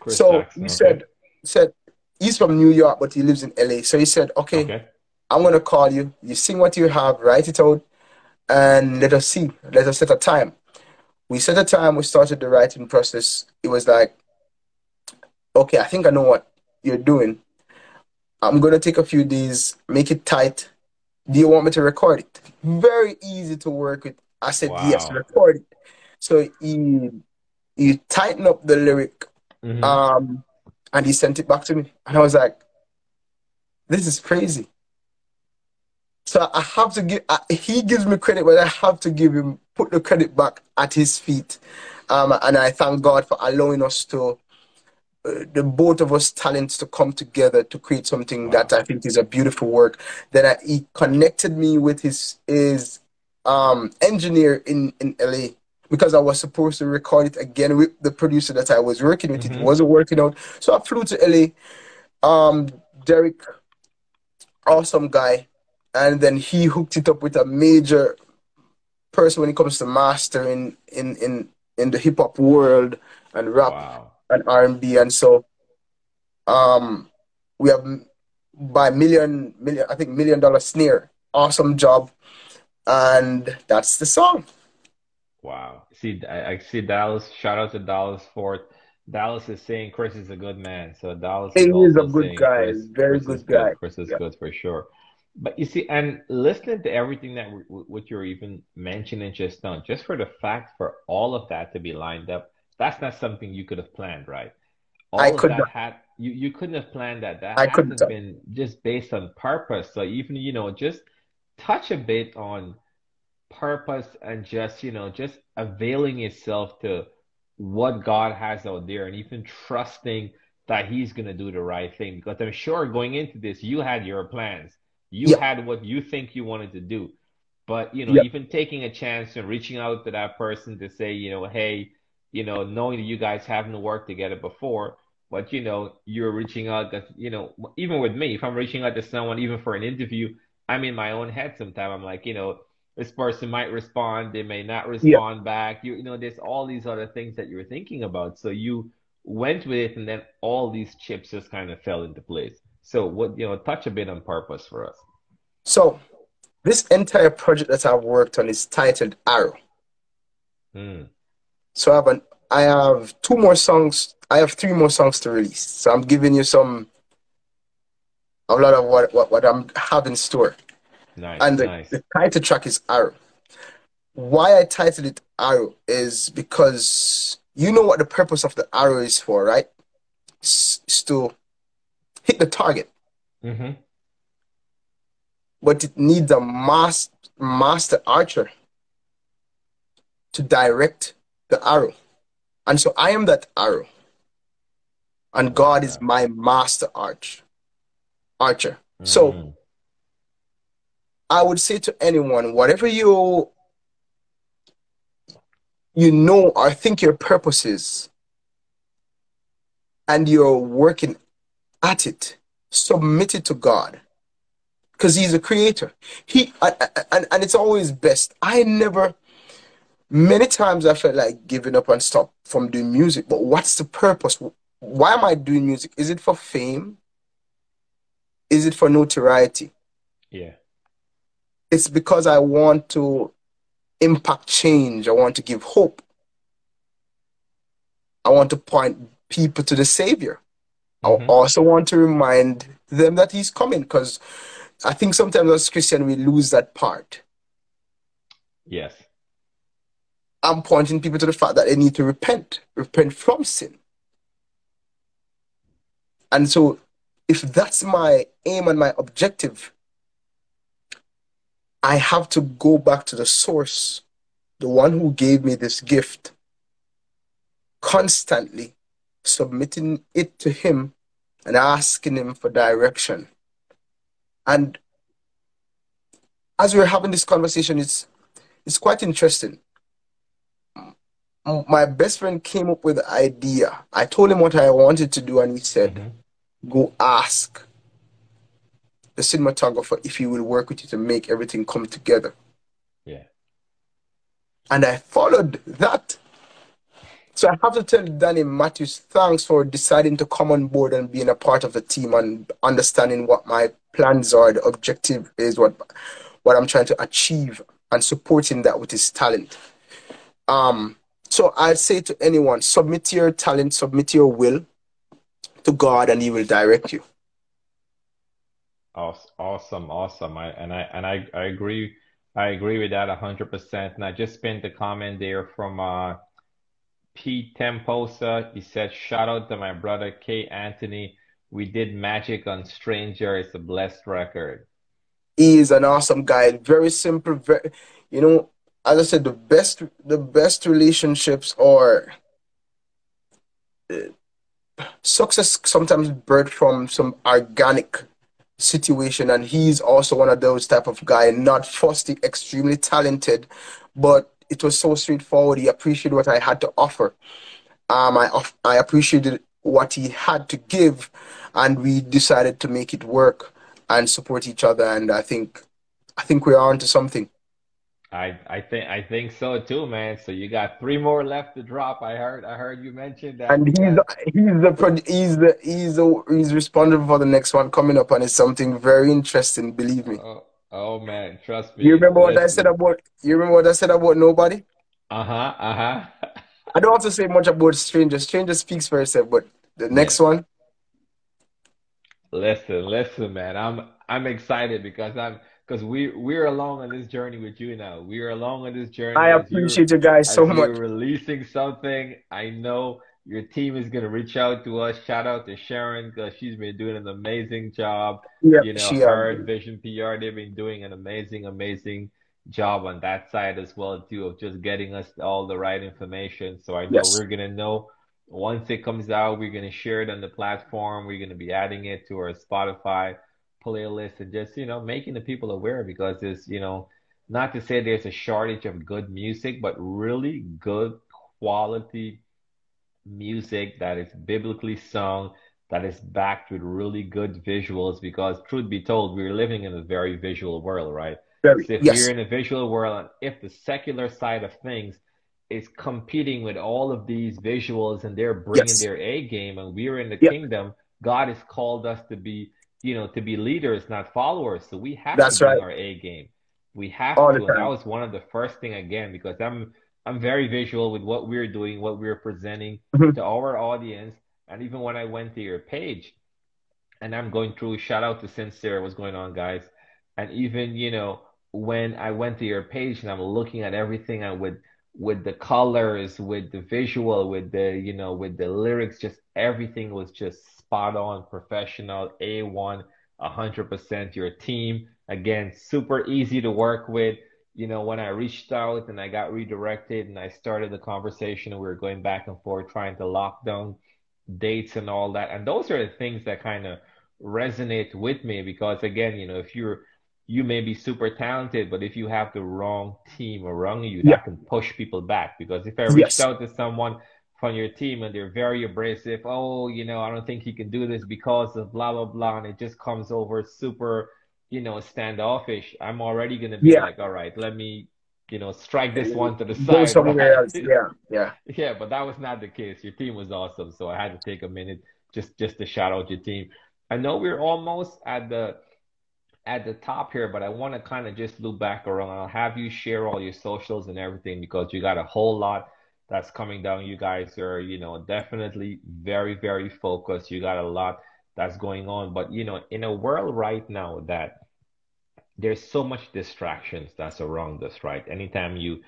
Chris so Jackson, he okay. said, said he's from New York, but he lives in LA. So he said, "Okay, okay. I'm gonna call you. You sing what you have, write it out, and let us see. Let us set a time." We set a time, we started the writing process. It was like, okay, I think I know what you're doing. I'm gonna take a few days, make it tight. Do you want me to record it? Very easy to work with. I said wow. yes, record it. So he he tightened up the lyric, mm-hmm. um, and he sent it back to me, and I was like, "This is crazy." So I have to give. I, he gives me credit, but I have to give him put the credit back at his feet. Um, and I thank God for allowing us to, uh, the both of us talents to come together to create something wow. that I think is a beautiful work. Then I, he connected me with his his um, engineer in in LA because I was supposed to record it again with the producer that I was working with. Mm-hmm. It wasn't working out, so I flew to LA. Um, Derek, awesome guy, and then he hooked it up with a major person when it comes to mastering in in in the hip hop world and rap wow. and R and B, and so um we have by million million I think million dollar snare. Awesome job, and that's the song. Wow. See, I, I see Dallas. Shout out to Dallas Fort. Dallas is saying Chris is a good man. So Dallas he is, is a good guy. Chris, Very Chris good guy. Good. Chris is yeah. good for sure. But you see, and listening to everything that what you're even mentioning just now, just for the fact for all of that to be lined up, that's not something you could have planned, right? All I could not. Had, you you couldn't have planned that. That I couldn't have been just based on purpose. So even you know, just touch a bit on purpose and just you know, just availing yourself to what God has out there, and even trusting that He's gonna do the right thing. Because I'm sure going into this, you had your plans you yep. had what you think you wanted to do. But, you know, yep. even taking a chance and reaching out to that person to say, you know, hey, you know, knowing that you guys haven't worked together before, but, you know, you're reaching out that, you know, even with me, if I'm reaching out to someone, even for an interview, I'm in my own head sometimes. I'm like, you know, this person might respond, they may not respond back. You, you know, there's all these other things that you're thinking about. So you went with it, and then all these chips just kind of fell into place. So what you know, touch a bit on purpose for us. So this entire project that I've worked on is titled Arrow. Hmm. So I have an I have two more songs. I have three more songs to release. So I'm giving you some a lot of what what, what I'm having in store. Nice. And the, nice. the title track is Arrow. Why I titled it Arrow is because you know what the purpose of the arrow is for, right? It's, it's to hit the target. Mm-hmm. But it needs a master, master archer to direct the arrow. And so I am that arrow. And God is my master arch archer. Mm. So I would say to anyone, whatever you you know or think your purpose is, and you're working at it, submit it to God. Because He's a creator. He and, and it's always best. I never many times I felt like giving up and stop from doing music. But what's the purpose? Why am I doing music? Is it for fame? Is it for notoriety? Yeah. It's because I want to impact change. I want to give hope. I want to point people to the Savior. Mm-hmm. I also want to remind them that He's coming because I think sometimes as Christian we lose that part. Yes. I'm pointing people to the fact that they need to repent, repent from sin. And so, if that's my aim and my objective, I have to go back to the source, the one who gave me this gift, constantly submitting it to him and asking him for direction. And as we're having this conversation, it's it's quite interesting my best friend came up with the idea. I told him what I wanted to do, and he said, mm-hmm. "Go ask the cinematographer if he will work with you to make everything come together." Yeah. And I followed that. So I have to tell Danny Matthews thanks for deciding to come on board and being a part of the team and understanding what my plans are, the objective is, what what I'm trying to achieve, and supporting that with his talent. Um, so I'd say to anyone, submit your talent, submit your will to God, and He will direct you. Awesome, awesome. I, and I and I, I agree. I agree with that hundred percent. And I just spent a comment there from uh, Pete Temposa. He said, "Shout out to my brother K-Anthony. We did magic on Stranger. It's a blessed record." He is an awesome guy. Very simple. Very, you know, as I said, the best the best relationships are uh, success sometimes birthed from some organic situation, and he's also one of those type of guy, not fussy, extremely talented, but it was so straightforward. He appreciated what I had to offer. Um, I I appreciated what he had to give, and we decided to make it work and support each other. And I think I think we're on to something. I I think I think so too, man. So you got three more left to drop. I heard I heard you mention that. And he's he's the he's the he's the he's responsible for the next one coming up, and it's something very interesting. Believe me. Oh, oh man, trust me. You remember what I said about you remember what I said about nobody? Uh huh. Uh huh. *laughs* I don't want to say much about Stranger. Stranger speaks for itself, but the next yeah. one. Listen, listen, man. I'm I'm excited because I'm because we we're along on this journey with you now. We are along on this journey. I appreciate you guys so much. releasing something. I know your team is gonna reach out to us. Shout out to Sharon because she's been doing an amazing job. Yeah, you know, her um, Vision PR, they've been doing an amazing, amazing job on that side as well too of just getting us all the right information. So I know yes. we're gonna know once it comes out, we're gonna share it on the platform. We're gonna be adding it to our Spotify playlist and just you know making the people aware because there's you know not to say there's a shortage of good music but really good quality music that is biblically sung that is backed with really good visuals because truth be told we're living in a very visual world right Very, so if yes. we're in a visual world, if the secular side of things is competing with all of these visuals and they're bringing Yes. their A game, and we're in the Yep. kingdom, God has called us to be, you know, to be leaders, not followers. So we have That's to bring right. our A game. We have All to, and that was one of the first thing again because I'm I'm very visual with what we're doing, what we're presenting Mhm. to our audience, and even when I went to your page, and I'm going through. Shout out to Sincere, what's going on, guys? And even you know when I went to your page and I'm looking at everything and with with the colors, with the visual, with the you know with the lyrics, just everything was just spot on, professional, A1, 100%. Your team again, super easy to work with. You know, when I reached out and I got redirected and I started the conversation and we were going back and forth trying to lock down dates and all that. And those are the things that kind of resonate with me because again, you know, if you're you may be super talented, but if you have the wrong team around you, Yeah. that can push people back. Because if I reached Yes. out to someone from your team and they're very abrasive, oh, you know, I don't think he can do this because of blah blah blah, and it just comes over super, you know, standoffish, I'm already gonna be Yeah. like, all right, let me, you know, strike this one to the Go side, somewhere right? else. *laughs* Yeah, yeah. Yeah, but that was not the case. Your team was awesome, so I had to take a minute just just to shout out your team. I know we're almost at the at the top here, but I want to kind of just loop back around. I'll have you share all your socials and everything because you got a whole lot that's coming down. You guys are, you know, definitely very, very focused. You got a lot that's going on. But, you know, in a world right now that there's so much distractions that's around us, right? Anytime you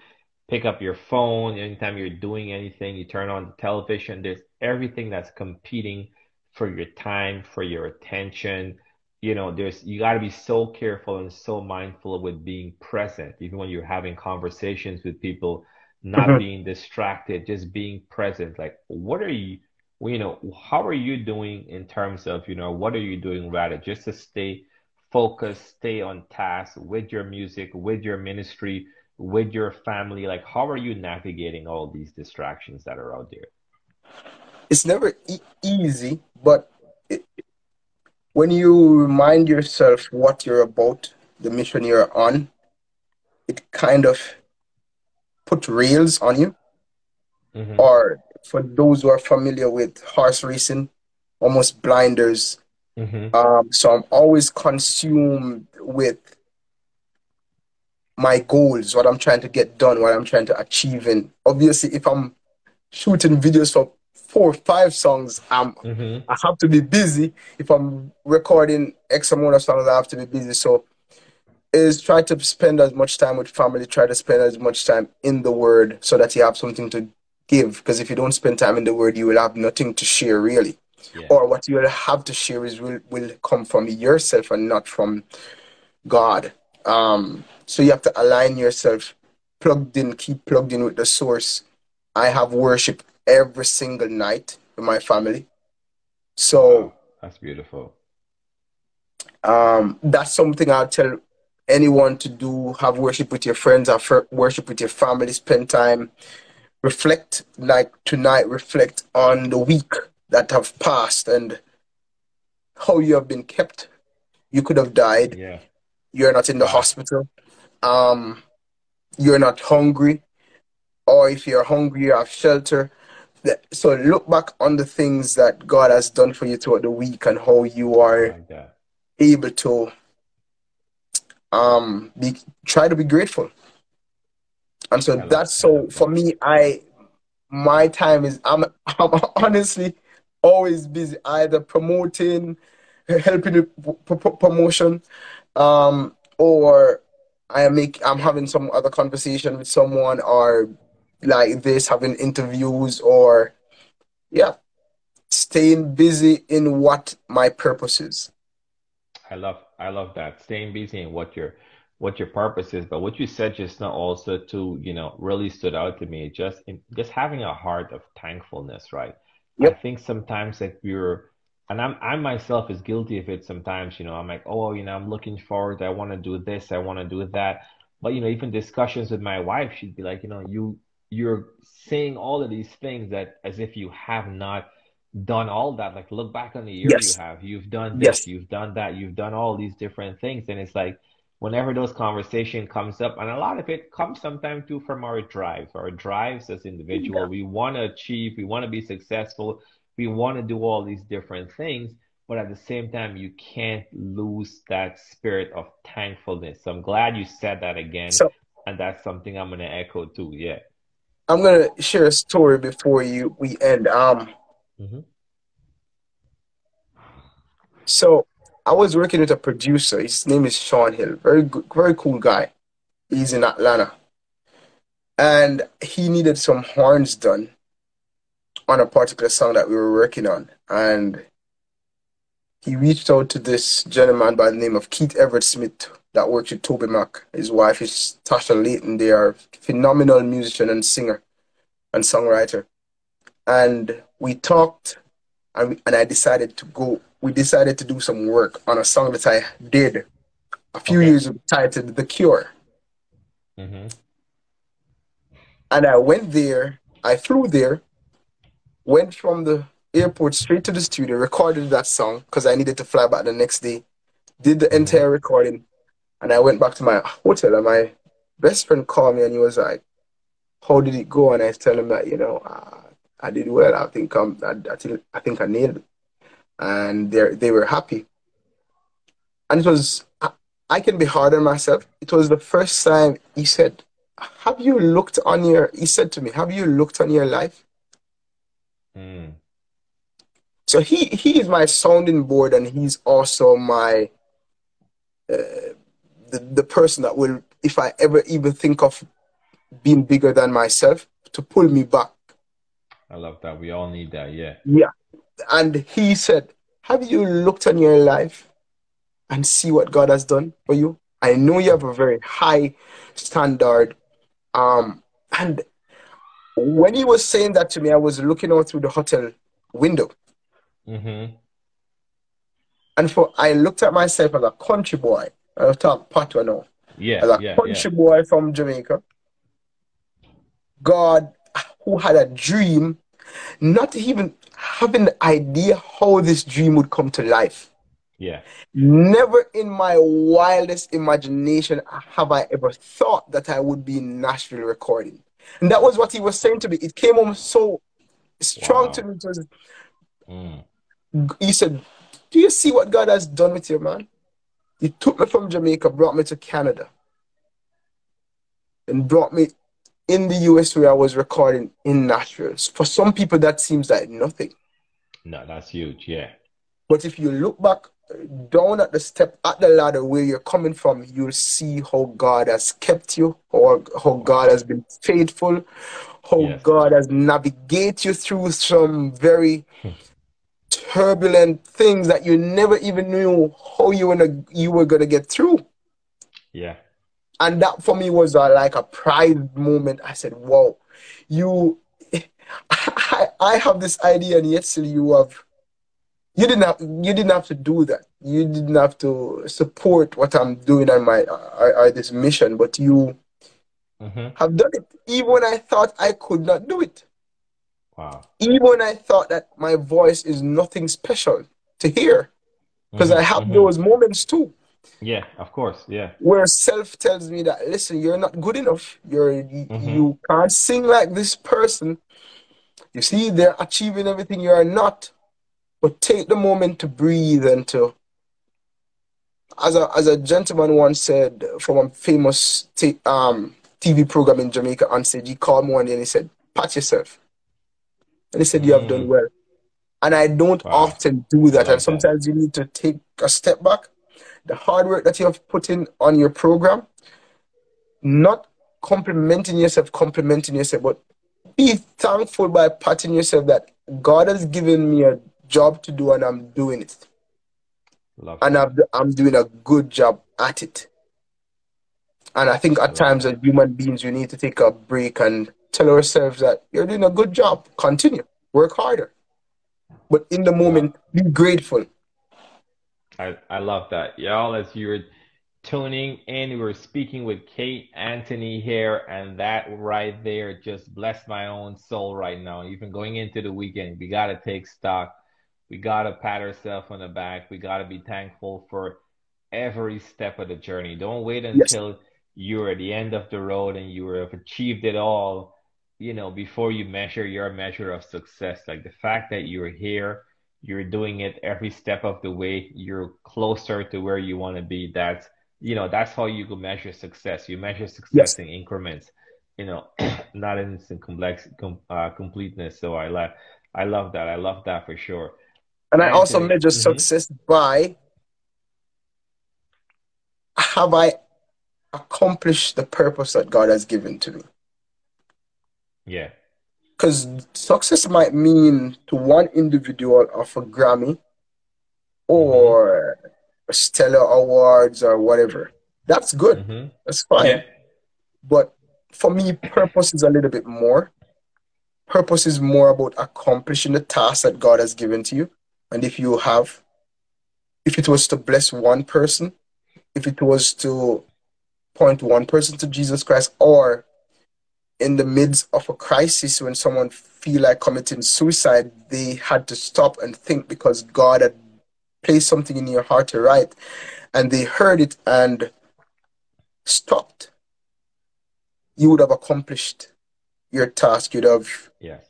pick up your phone, anytime you're doing anything, you turn on the television, there's everything that's competing for your time, for your attention. You know, there's you got to be so careful and so mindful with being present, even when you're having conversations with people, not Mhm. being distracted, just being present. Like, what are you, you know, how are you doing in terms of, you know, what are you doing rather just to stay focused, stay on task with your music, with your ministry, with your family? Like, how are you navigating all these distractions that are out there? It's never e- easy, but it, when you remind yourself what you're about, the mission you're on, it kind of put rails on you. Mm-hmm. Or for those who are familiar with horse racing, almost blinders. Mm-hmm. Um, so I'm always consumed with my goals, what I'm trying to get done, what I'm trying to achieve. And obviously, if I'm shooting videos for four or five songs, I'm Mm-hmm. I have to be busy. If I'm recording X amount of songs, I have to be busy. So is try to spend as much time with family, try to spend as much time in the word so that you have something to give. Because if you don't spend time in the word, you will have nothing to share really. Yeah. Or what you will have to share is will, will come from yourself and not from God. Um, so you have to align yourself, plugged in, keep plugged in with the source. I have worship every single night with my family. So Wow, that's beautiful. um, that's something I'll tell anyone to do. Have worship with your friends, have worship with your family, spend time, reflect. Like tonight, reflect on the week that have passed and how you have been kept. You could have died. Yeah. You're not in the hospital. Um, you're not hungry, or if you're hungry, you have shelter. So look back on the things that God has done for you throughout the week and how you are able to um be try to be grateful and so that's so for me i my time is i'm *laughs* i'm honestly always busy either promoting helping with promotion um or i make i'm having some other conversation with someone or like this having interviews or yeah staying busy in what my purpose is I love I love that. Staying busy and what your what your purpose is. But what you said just now also to, you know, really stood out to me. Just in just having a heart of thankfulness, right? I think sometimes that we're and I'm I myself is guilty of it sometimes, you know, I'm like, oh, you know, I'm looking forward, I want to do this, I want to do that. But you know, even discussions with my wife, she'd be like, you know, you you're saying all of these things that as if you have not done all that. Like look back on the year you have. You've done this, yes you've done that, you've done all these different things. And it's like whenever those conversation comes up, and a lot of it comes sometimes too from our drives, our drives as individual. Yeah. We want to achieve, we want to be successful, we want to do all these different things, but at the same time, you can't lose that spirit of thankfulness. So I'm glad you said that again, so, and that's something I'm gonna echo too. Yeah, I'm gonna share a story before you we end. Um, mm-hmm. so I was working with a producer. His name is Sean Hill. Very good, very cool guy. He's in Atlanta. And he needed some horns done on a particular song that we were working on. And he reached out to this gentleman by the name of Keith Everett Smith that works with TobyMac. His wife is Tasha Layton. They are phenomenal musician and singer and songwriter. And we talked and, and I decided to go we decided to do some work on a song that I did a few okay. years ago titled The Cure. Mm-hmm. And I went there, I flew there, went from the airport straight to the studio, recorded that song because I needed to fly back the next day, did the mm-hmm. entire recording, and I went back to my hotel. And my best friend called me and he was like, How did it go? And I tell him that, you know, uh, I did well. I think I'm, I, I, think, I think I nailed it and they they were happy. And it was I can be hard on myself. It was the first time he said, "Have you looked on your?" He said to me, "Have you looked on your life?" Mm. So he he is my sounding board, and he's also my uh, the the person that will, if I ever even think of being bigger than myself, to pull me back. I love that. We all need that. Yeah. Yeah and he said, Have you looked on your life and see what God has done for you? I know you have a very high standard. Um, and when he was saying that to me, I was looking out through the hotel window. Mm-hmm. And for I looked at myself as a country boy. I'll talk patois now. Yeah. As a yeah, country yeah. boy from Jamaica. God who had a dream, not even having the idea how this dream would come to life. Yeah. Never in my wildest imagination have I ever thought that I would be in Nashville recording. And that was what he was saying to me. It came home so strong wow. to me. Was, mm. He said, Do you see what God has done with you, man? He took me from Jamaica, brought me to Canada, and brought me in the US where I was recording in Nashville. For some people, that seems like nothing. No, that's huge. Yeah. But if you look back down at the step at the ladder where you're coming from, you'll see how God has kept you, how, how God has been faithful, how yes. God has navigated you through some very *laughs* turbulent things that you never even knew how you were gonna, you were gonna get through. Yeah and that for me was uh, like a pride moment. I said, "Wow, you, *laughs* I, I have this idea, and yet still you have, you didn't have, you didn't have to do that. You didn't have to support what I'm doing on my, uh, uh, this mission, but you mm-hmm. have done it, even when I thought I could not do it. Wow. Even when I thought that my voice is nothing special to hear, because mm-hmm. I have mm-hmm. those moments too. Yeah, of course. Yeah. Where self tells me that listen, you're not good enough. You're mm-hmm. you can't sing like this person. You see, they're achieving everything you are not. But take the moment to breathe and to as a as a gentleman once said from a famous t- um, TV program in Jamaica on stage, he called me one day and he said, Pat yourself. And he said, You have done mm. well. And I don't wow. often do that. and sometimes that. you need to take a step back the hard work that you have put in on your program, not complimenting yourself, complimenting yourself, but be thankful by patting yourself that God has given me a job to do and I'm doing it. Love and I'm, I'm doing a good job at it. And I think at times as human beings, we need to take a break and tell ourselves that you're doing a good job. Continue, work harder. But in the moment, be grateful I, I love that. Y'all, as you're tuning in, we're speaking with K-Anthony here, and that right there just blessed my own soul right now. Even going into the weekend, we got to take stock. We got to pat ourselves on the back. We got to be thankful for every step of the journey. Don't wait until yes. you're at the end of the road and you have achieved it all, you know, before you measure your measure of success. Like the fact that you're here, you're doing it every step of the way, you're closer to where you want to be. That's, you know, that's how you can measure success. You measure success yes. in increments, you know, *clears throat* not in complex com, uh, completeness. So I like, I love that. I love that for sure. And I also measure mm-hmm. success by have I accomplished the purpose that God has given to me? Yeah. Because success might mean to one individual of a Grammy or mm-hmm. a Stellar Awards or whatever. That's good. Mm-hmm. That's fine. Yeah. But for me, purpose is a little bit more. Purpose is more about accomplishing the task that God has given to you. And if you have, if it was to bless one person, if it was to point one person to Jesus Christ or in the midst of a crisis when someone feel like committing suicide, they had to stop and think because God had placed something in your heart to write and they heard it and stopped. You would have accomplished your task. You'd have Yes.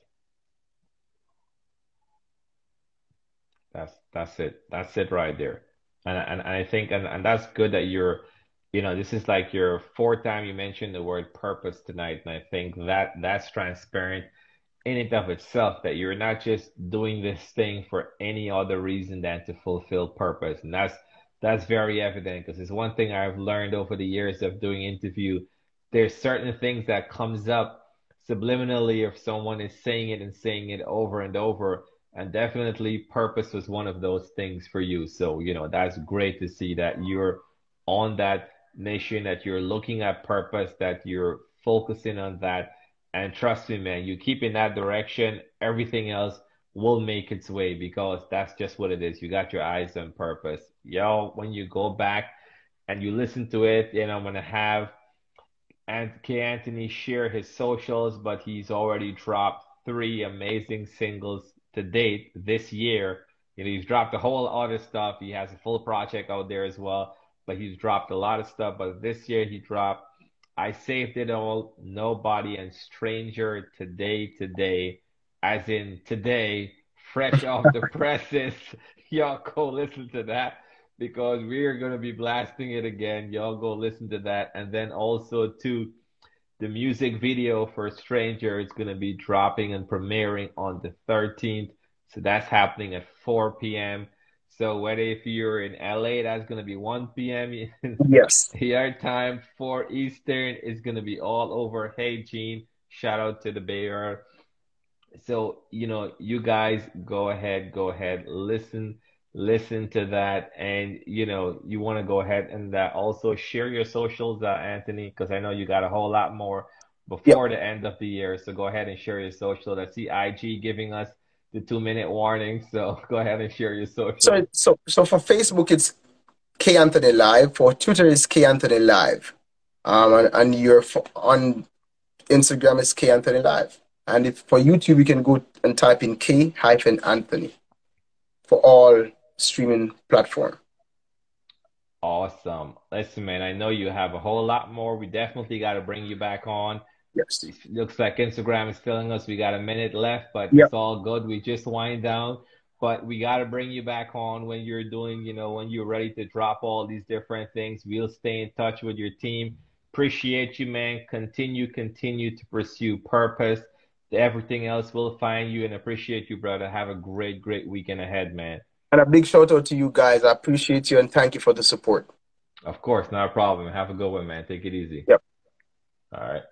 That's that's it. That's it right there and and, and I think and, and that's good that you're you know this is like your fourth time you mentioned the word purpose tonight and I think that that's transparent in and of itself that you're not just doing this thing for any other reason than to fulfill purpose. And that's that's very evident because it's one thing I've learned over the years of doing interview. There's certain things that comes up subliminally if someone is saying it and saying it over and over and definitely purpose was one of those things for you. So you know that's great to see that you're on that mission that you're looking at purpose that you're focusing on that and trust me man you keep in that direction everything else will make its way because that's just what it is you got your eyes on purpose yo when you go back and you listen to it you know i'm gonna have and K-Anthony share his socials, but he's already dropped three amazing singles to date this year. You know, he's dropped a whole other stuff. He has a full project out there as well, but he's dropped a lot of stuff. But this year he dropped I Saved It All, Nobody and Stranger Today Today, as in today, fresh off the *laughs* presses. *laughs* Y'all go listen to that because we are going to be blasting it again. Y'all go listen to that. And then also to the music video for Stranger is going to be dropping and premiering on the 13th. So that's happening at 4 p.m. So whether if you're in LA, that's going to be 1 p.m. *laughs* Yes. Your time, 4 Eastern is going to be all over. Hey, Gene, shout out to the Bay Area. So, you know, you guys go ahead, go ahead, listen listen to that and you know you want to go ahead and that also share your socials uh, anthony because i know you got a whole lot more before yep. the end of the year so go ahead and share your social i see ig giving us the two minute warning so *laughs* go ahead and share your social so so so for facebook it's k anthony live for twitter it's k anthony live um and, and you're on instagram is k anthony live and if for youtube you can go and type in k hyphen anthony for all streaming platform. Awesome. Listen, man, I know you have a whole lot more. We definitely got to bring you back on. Yes. Looks like Instagram is telling us we got a minute left, but yep. it's all good. We just wind down, but we got to bring you back on when you're doing, you know, when you're ready to drop all these different things. We'll stay in touch with your team. Appreciate you, man. Continue, continue to pursue purpose. Everything else will find you and appreciate you, brother. Have a great, great weekend ahead, man. And a big shout out to you guys. I appreciate you and thank you for the support. Of course, not a problem. Have a good one, man. Take it easy. Yep. All right.